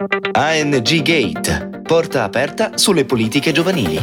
ANG Gate, porta aperta sulle politiche giovanili.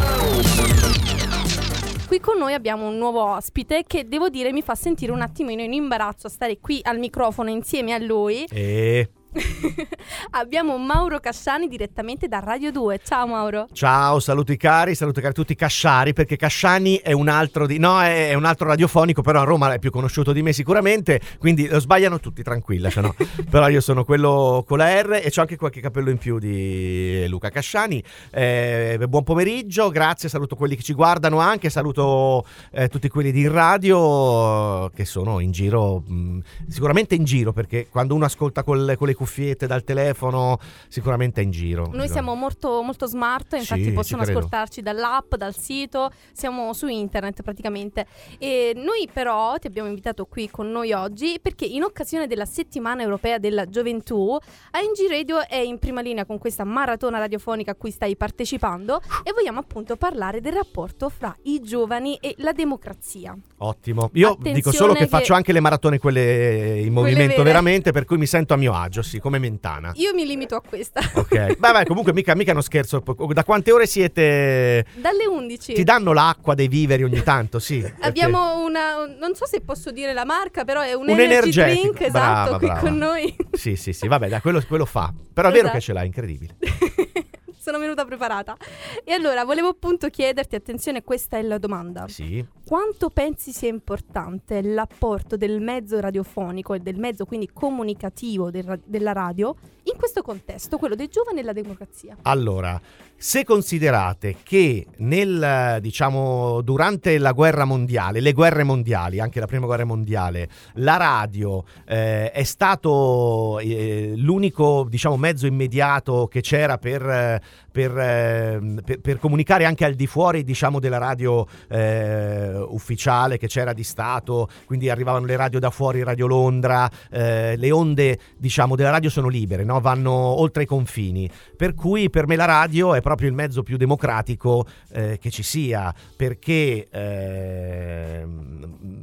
Qui con noi abbiamo un nuovo ospite che devo dire mi fa sentire un attimino in imbarazzo a stare qui al microfono insieme a lui. E abbiamo Mauro Casciani direttamente da Radio 2. Ciao Mauro. ciao, saluti cari, saluti cari tutti Casciari, perché Casciani è un altro di no, è, è un altro radiofonico, però a Roma è più conosciuto di me sicuramente, quindi lo sbagliano tutti, tranquilla, cioè no. però io sono quello con la R e c'ho anche qualche capello in più di Luca Casciani. Eh, buon pomeriggio, grazie, saluto quelli che ci guardano anche, saluto eh, tutti quelli di radio che sono in giro, mh, sicuramente in giro, perché quando uno ascolta col- con le cuffiette dal telefono, sicuramente è in giro. Noi siamo molto, molto smart, infatti Sì, possono ascoltarci dall'app, dal sito, siamo su internet praticamente. E noi però ti abbiamo invitato qui con noi oggi perché in occasione della settimana europea della gioventù, ANG Radio è in prima linea con questa maratona radiofonica a cui stai partecipando e vogliamo appunto parlare del rapporto fra i giovani e la democrazia. Ottimo. Io Attenzione dico solo che, che- faccio anche le maratone quelle in movimento vere. veramente, per cui mi sento a mio agio, sì, come Mentana. Io mi limito a questa. Ok. Beh, beh, comunque mica, mica uno scherzo. Da quante ore siete? Dalle 11. Ti danno l'acqua dei viveri ogni tanto, sì. Abbiamo una, non so se posso dire la marca, però è un, Un energy drink Brava, esatto qui brava. con noi. Sì, sì, sì, vabbè, dai, quello, quello fa. Però è vero Esatto. che ce l'ha, incredibile. Sono venuta preparata. E allora volevo appunto chiederti, attenzione, questa è la domanda. Sì. Quanto pensi sia importante l'apporto del mezzo radiofonico e del mezzo quindi comunicativo del ra- della radio in questo contesto, quello dei giovani e la democrazia? Allora, se considerate che nel, diciamo, durante la guerra mondiale, le guerre mondiali, anche la prima guerra mondiale, la radio eh, è stato eh, l'unico, diciamo, mezzo immediato che c'era per, eh, per, eh, per- per comunicare anche al di fuori, diciamo, della radio eh, ufficiale che c'era di Stato, quindi arrivavano le radio da fuori, Radio Londra, eh, le onde, diciamo, della radio sono libere, no? vanno oltre i confini. Per cui per me la radio è proprio il mezzo più democratico eh, che ci sia, perché ehm,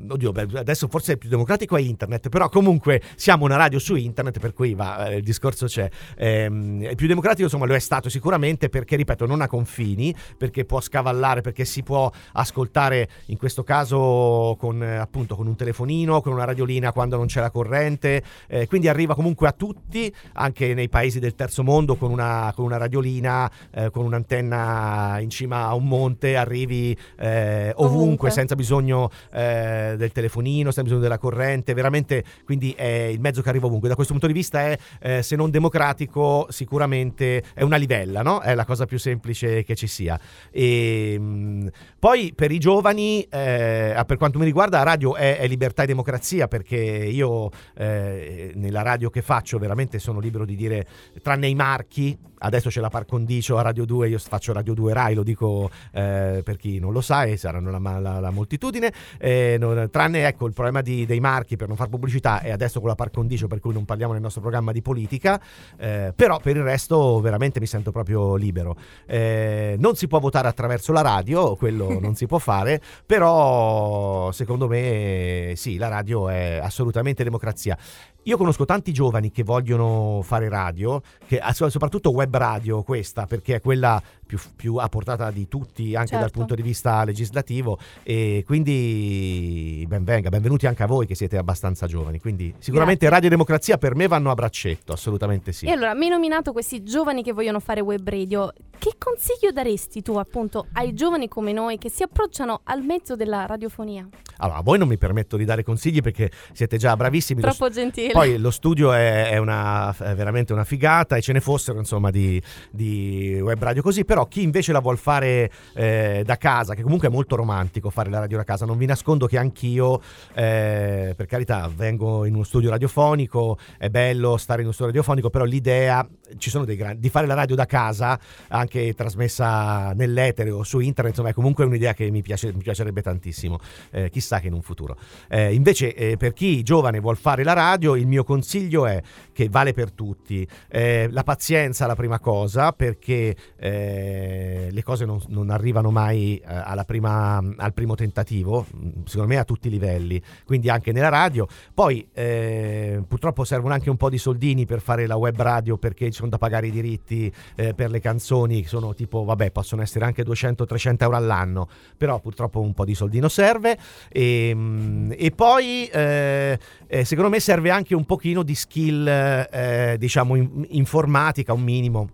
oddio, beh, adesso forse il più democratico è internet, però comunque siamo una radio su internet, per cui va, eh, il discorso c'è. Ehm, il più democratico insomma lo è stato sicuramente perché, ripeto, non ha confini, perché può scavallare, perché si può ascoltare in questo caso con eh, appunto con un telefonino, con una radiolina quando non c'è la corrente, eh, quindi arriva comunque a tutti, anche nei paesi del terzo mondo con una, con una radiolina, eh, con un'antenna in cima a un monte, arrivi eh, ovunque, Ovunque. senza bisogno eh, del telefonino, senza bisogno della corrente, veramente quindi è il mezzo che arriva ovunque. Da questo punto di vista è, eh, se non democratico, sicuramente è una livella, no? È la cosa più semplice che ci sia. E, mh, poi per i giovani, eh, per quanto mi riguarda, la radio è, è libertà e democrazia perché io eh, nella radio che faccio veramente sono libero di dire, tranne i marchi, adesso c'è la par condicio a Radio 2, io faccio Radio 2 Rai, lo dico eh, per chi non lo sa e saranno la, la- la moltitudine, eh, non- tranne ecco il problema di- dei marchi per non far pubblicità e adesso con la par condicio per cui non parliamo nel nostro programma di politica, eh, però per il resto veramente mi sento proprio libero. Eh, non si può votare attraverso la radio, quello non si può fare, però secondo me sì, la radio è assolutamente democrazia. Io conosco tanti giovani che vogliono fare radio, che, so- soprattutto web radio questa, perché è quella più, più a portata di tutti, anche dal Certo. punto di vista legislativo, e quindi ben venga, benvenuti anche a voi che siete abbastanza giovani. Quindi sicuramente Grazie. radio democrazia per me vanno a braccetto, assolutamente sì. E allora, mi hai nominato questi giovani che vogliono fare web radio. Che consiglio daresti tu appunto ai giovani come noi che si approcciano al mezzo della radiofonia? Allora, a voi non mi permetto di dare consigli perché siete già bravissimi. lo Troppo gentile. Poi lo studio è, è una, è veramente una figata e ce ne fossero insomma di, di web radio così, però chi invece la vuol fare eh, da casa, che comunque è molto romantico fare la radio da casa, non vi nascondo che anch'io, eh, per carità, vengo in uno studio radiofonico, è bello stare in uno studio radiofonico, però l'idea, ci sono dei grandi, di fare la radio da casa, anche trasmessa nell'etere o su internet, insomma è comunque un'idea che mi, piace- mi piacerebbe tantissimo, eh, chissà che in un futuro. Eh, invece eh, per chi giovane vuol fare la radio, il mio consiglio è che vale per tutti. Eh, la pazienza la prima cosa perché eh, le cose non, non arrivano mai eh, prima- al primo tentativo, mm, secondo me a tutti i livelli, quindi anche nella radio. Poi purtroppo servono anche un po' di soldini per fare la web radio perché da pagare i diritti eh, per le canzoni, sono tipo, vabbè, possono essere anche 200-300 euro all'anno, però purtroppo un po' di soldino serve. E, mm, e poi, eh, eh, secondo me, serve anche un pochino di skill, eh, diciamo, in, informatica, un minimo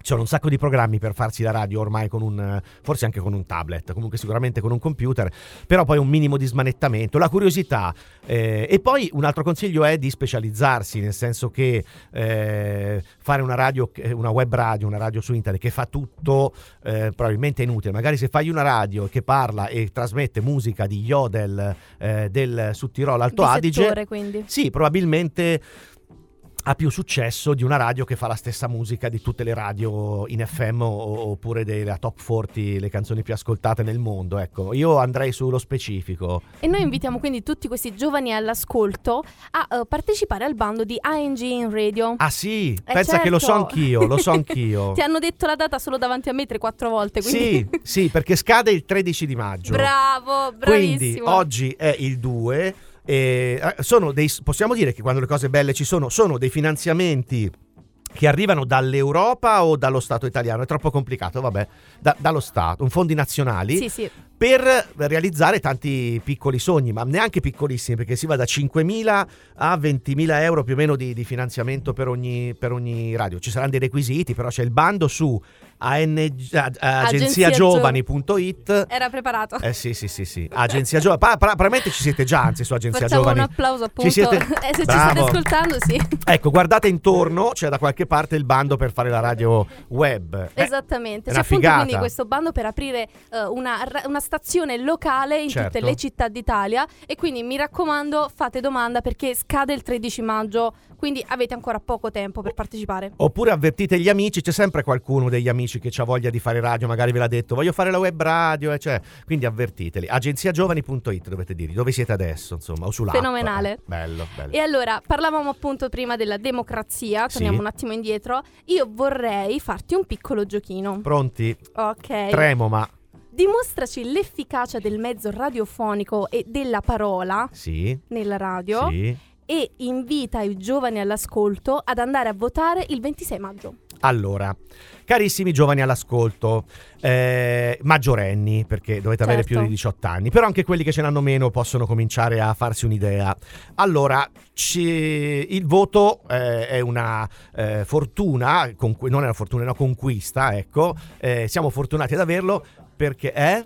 ci sono un sacco di programmi per farsi la radio ormai con un forse anche con un tablet comunque sicuramente con un computer però poi un minimo di smanettamento la curiosità eh, e poi un altro consiglio è di specializzarsi nel senso che eh, fare una radio una web radio una radio su internet che fa tutto eh, probabilmente è inutile magari se fai una radio che parla e trasmette musica di Yodel eh, del Sud Tirolo Alto Di Adige settore, quindi. sì probabilmente ha più successo di una radio che fa la stessa musica di tutte le radio in FM oppure della top 40, le canzoni più ascoltate nel mondo. Ecco, io andrei sullo specifico. E noi invitiamo quindi tutti questi giovani all'ascolto a eh, partecipare al bando di ANG in radio. Ah sì, Eh, pensa che lo so certo. anch'io, lo so anch'io. Ti hanno detto la data solo davanti a me 3-4 volte. Quindi... Sì, sì, perché scade il 13 di maggio. Bravo, Quindi bravissimo. oggi è il 2. Eh, sono dei, possiamo dire che quando le cose belle ci sono, sono dei finanziamenti che arrivano dall'Europa o dallo Stato italiano? È troppo complicato, vabbè, Da- dallo Stato, un fondi nazionali Sì, sì. per realizzare tanti piccoli sogni, ma neanche piccolissimi, perché si va da 5.000 a 20.000 euro più o meno di, di finanziamento per ogni, per ogni radio. Ci saranno dei requisiti, però c'è il bando su agenziagiovani.it. Era preparato. Eh sì, sì, sì, sì. Agenzia Giovani. Pa- pa- probabilmente ci siete già, anzi, su Agenzia Facciamo Giovani. un applauso appunto. Ci siete... Eh, se ci state Bravo. ascoltando, sì. Ecco, guardate intorno, c'è da qualche parte il bando per fare la radio web. Eh, Esattamente, c'è appunto quindi questo bando per aprire eh, una, una stazione locale in Certo. tutte le città d'Italia e quindi mi raccomando fate domanda perché scade il 13 maggio, quindi avete ancora poco tempo per partecipare. Oppure avvertite gli amici, c'è sempre qualcuno degli amici che ha voglia di fare radio, magari ve l'ha detto, voglio fare la web radio, cioè, quindi avvertiteli. Agenziagiovani.it dovete dire, dove siete adesso, insomma, o sull'app. Fenomenale. Bello, bello. E allora, parlavamo appunto prima della democrazia, torniamo Sì. un attimo indietro. Io vorrei farti un piccolo giochino. Pronti? Ok. Tremo, ma Dimostraci l'efficacia del mezzo radiofonico e della parola sì, nella radio sì. e invita i giovani all'ascolto ad andare a votare il 26 maggio. Allora, carissimi giovani all'ascolto, eh, maggiorenni, perché dovete avere Certo. più di 18 anni, però anche quelli che ce n'hanno meno possono cominciare a farsi un'idea. Allora, ci- il voto eh, è una eh, fortuna, conqu- non è una fortuna, è una conquista, ecco, Eh, siamo fortunati ad averlo perché... Eh?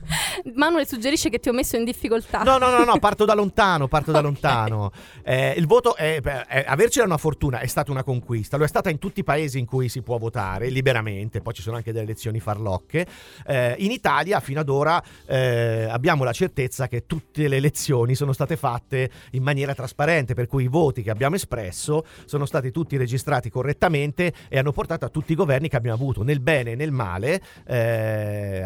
Manuel suggerisce che ti ho messo in difficoltà. No, no, no, no, parto da lontano, parto da Ok. lontano. Eh, il voto è, è- avercela una fortuna, è stata una conquista, lo è stata in tutti i paesi in cui si può votare liberamente, poi ci sono anche delle elezioni farlocche. Eh, in Italia fino ad ora eh, abbiamo la certezza che tutte le elezioni sono state fatte in maniera trasparente, per cui i voti che abbiamo espresso sono stati tutti registrati correttamente e hanno portato a tutti i governi che abbiamo avuto, nel bene e nel male.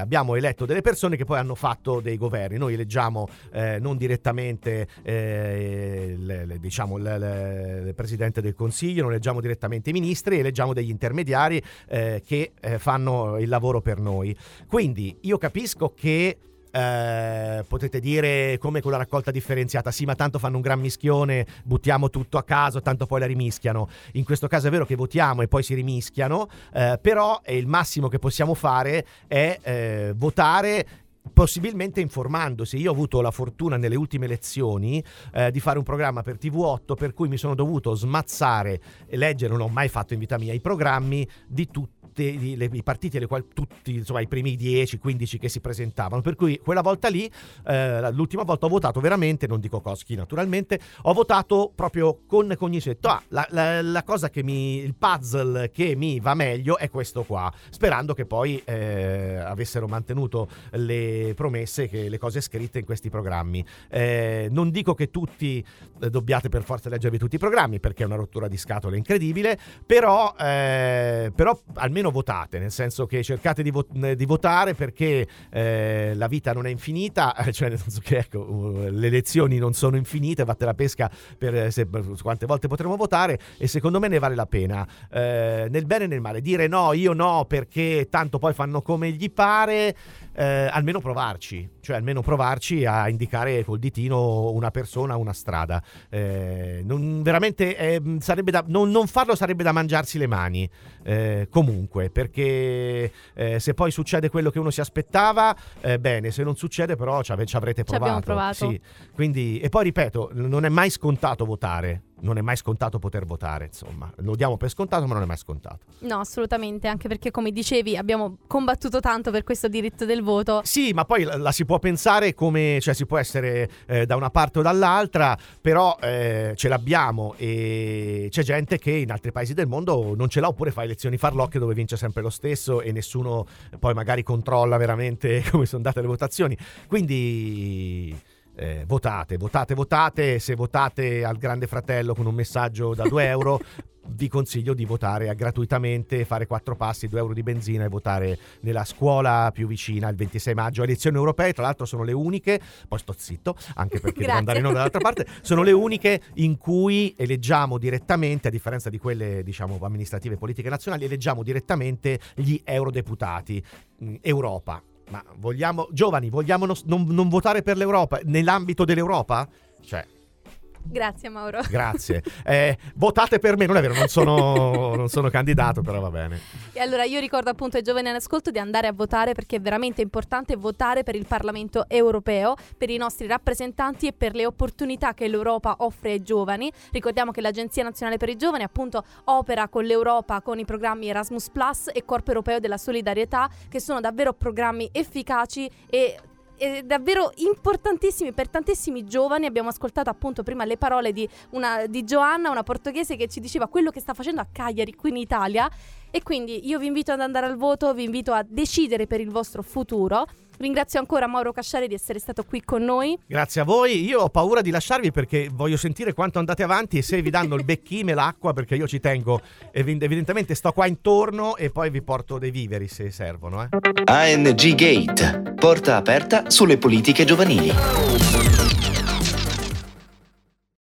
Abbiamo eletto delle persone che poi hanno fatto dei governi. Noi eleggiamo eh, non direttamente eh, le- le- diciamo, le- il Presidente del Consiglio, non eleggiamo direttamente i ministri, eleggiamo degli intermediari eh, che eh, fanno il lavoro per noi. Quindi io capisco che eh, potete dire come con la raccolta differenziata, sì, ma tanto fanno un gran mischione, buttiamo tutto a caso, tanto poi la rimischiano. In questo caso è vero che votiamo e poi si rimischiano, eh, però il massimo che possiamo fare è eh, votare possibilmente informandosi. Io ho avuto la fortuna nelle ultime elezioni eh, di fare un programma per TV8 per cui mi sono dovuto smazzare e leggere, non ho mai fatto in vita mia, i programmi di tutti i, le- i partiti alle quali tutti, insomma, i primi 10-15 che si presentavano. Per cui quella volta lì, eh, l'ultima volta ho votato veramente, non dico Coschi naturalmente, ho votato proprio con cognizione. Ah, la, la- la cosa che mi, il puzzle che mi va meglio è questo qua, sperando che poi eh, avessero mantenuto le promesse, che le cose scritte in questi programmi. Eh, non dico che tutti eh, dobbiate per forza leggervi tutti i programmi, perché è una rottura di scatole incredibile, però, eh, però almeno almeno votate, nel senso che cercate di, vo- di votare perché eh, la vita non è infinita, cioè nel senso che ecco, le elezioni non sono infinite, batte la pesca per se, quante volte potremo votare e secondo me ne vale la pena. Eh, nel bene e nel male, dire no, io no perché tanto poi fanno come gli pare, eh, almeno provarci, cioè almeno provarci a indicare col ditino una persona, una strada. Eh, non, veramente eh, sarebbe da, non, non, farlo sarebbe da mangiarsi le mani, eh, comunque, perché eh, se poi succede quello che uno si aspettava, eh, bene, se non succede però ci, avrete provato. Ci provato. Sì. Quindi, e poi ripeto, non è mai scontato votare non è mai scontato poter votare, insomma. Lo diamo per scontato, ma non è mai scontato. No, assolutamente, anche perché come dicevi abbiamo combattuto tanto per questo diritto del voto. Sì, ma poi la, la si può pensare come, cioè si può essere eh, da una parte o dall'altra, però eh, ce l'abbiamo e c'è gente che in altri paesi del mondo non ce l'ha oppure fa elezioni farlocche dove vince sempre lo stesso e nessuno poi magari controlla veramente come sono andate le votazioni. Quindi eh, votate, votate, votate. Se votate al Grande Fratello con un messaggio da 2 euro, vi consiglio di votare gratuitamente, fare quattro passi, 2 euro di benzina e votare nella scuola più vicina il 26 maggio. Elezioni europee, tra l'altro, sono le uniche, poi sto zitto, anche perché devo andare in dall'altra parte, sono le uniche in cui eleggiamo direttamente, a differenza di quelle diciamo amministrative e politiche nazionali, eleggiamo direttamente gli eurodeputati. Mm, Europa ma vogliamo, giovani, vogliamo non, non, votare per l'Europa nell'ambito dell'Europa? Cioè, Grazie Mauro. Grazie. Eh, votate per me, non è vero, non sono, non sono, candidato, però va bene. E allora io ricordo appunto ai giovani in ascolto di andare a votare perché è veramente importante votare per il Parlamento europeo, per i nostri rappresentanti e per le opportunità che l'Europa offre ai giovani. Ricordiamo che l'Agenzia Nazionale per i Giovani appunto opera con l'Europa con i programmi Erasmus Plus e Corpo Europeo della Solidarietà, che sono davvero programmi efficaci e eh, davvero importantissimi per tantissimi giovani. Abbiamo ascoltato appunto prima le parole di, una, di Joanna, una portoghese che ci diceva quello che sta facendo a Cagliari qui in Italia. E quindi io vi invito ad andare al voto, vi invito a decidere per il vostro futuro. Ringrazio ancora Mauro Casciari di essere stato qui con noi. Grazie a voi. Io ho paura di lasciarvi perché voglio sentire quanto andate avanti e se vi danno il becchime, l'acqua, perché io ci tengo. Evidentemente sto qua intorno e poi vi porto dei viveri se servono. Eh. ANG Gate, porta aperta sulle politiche giovanili.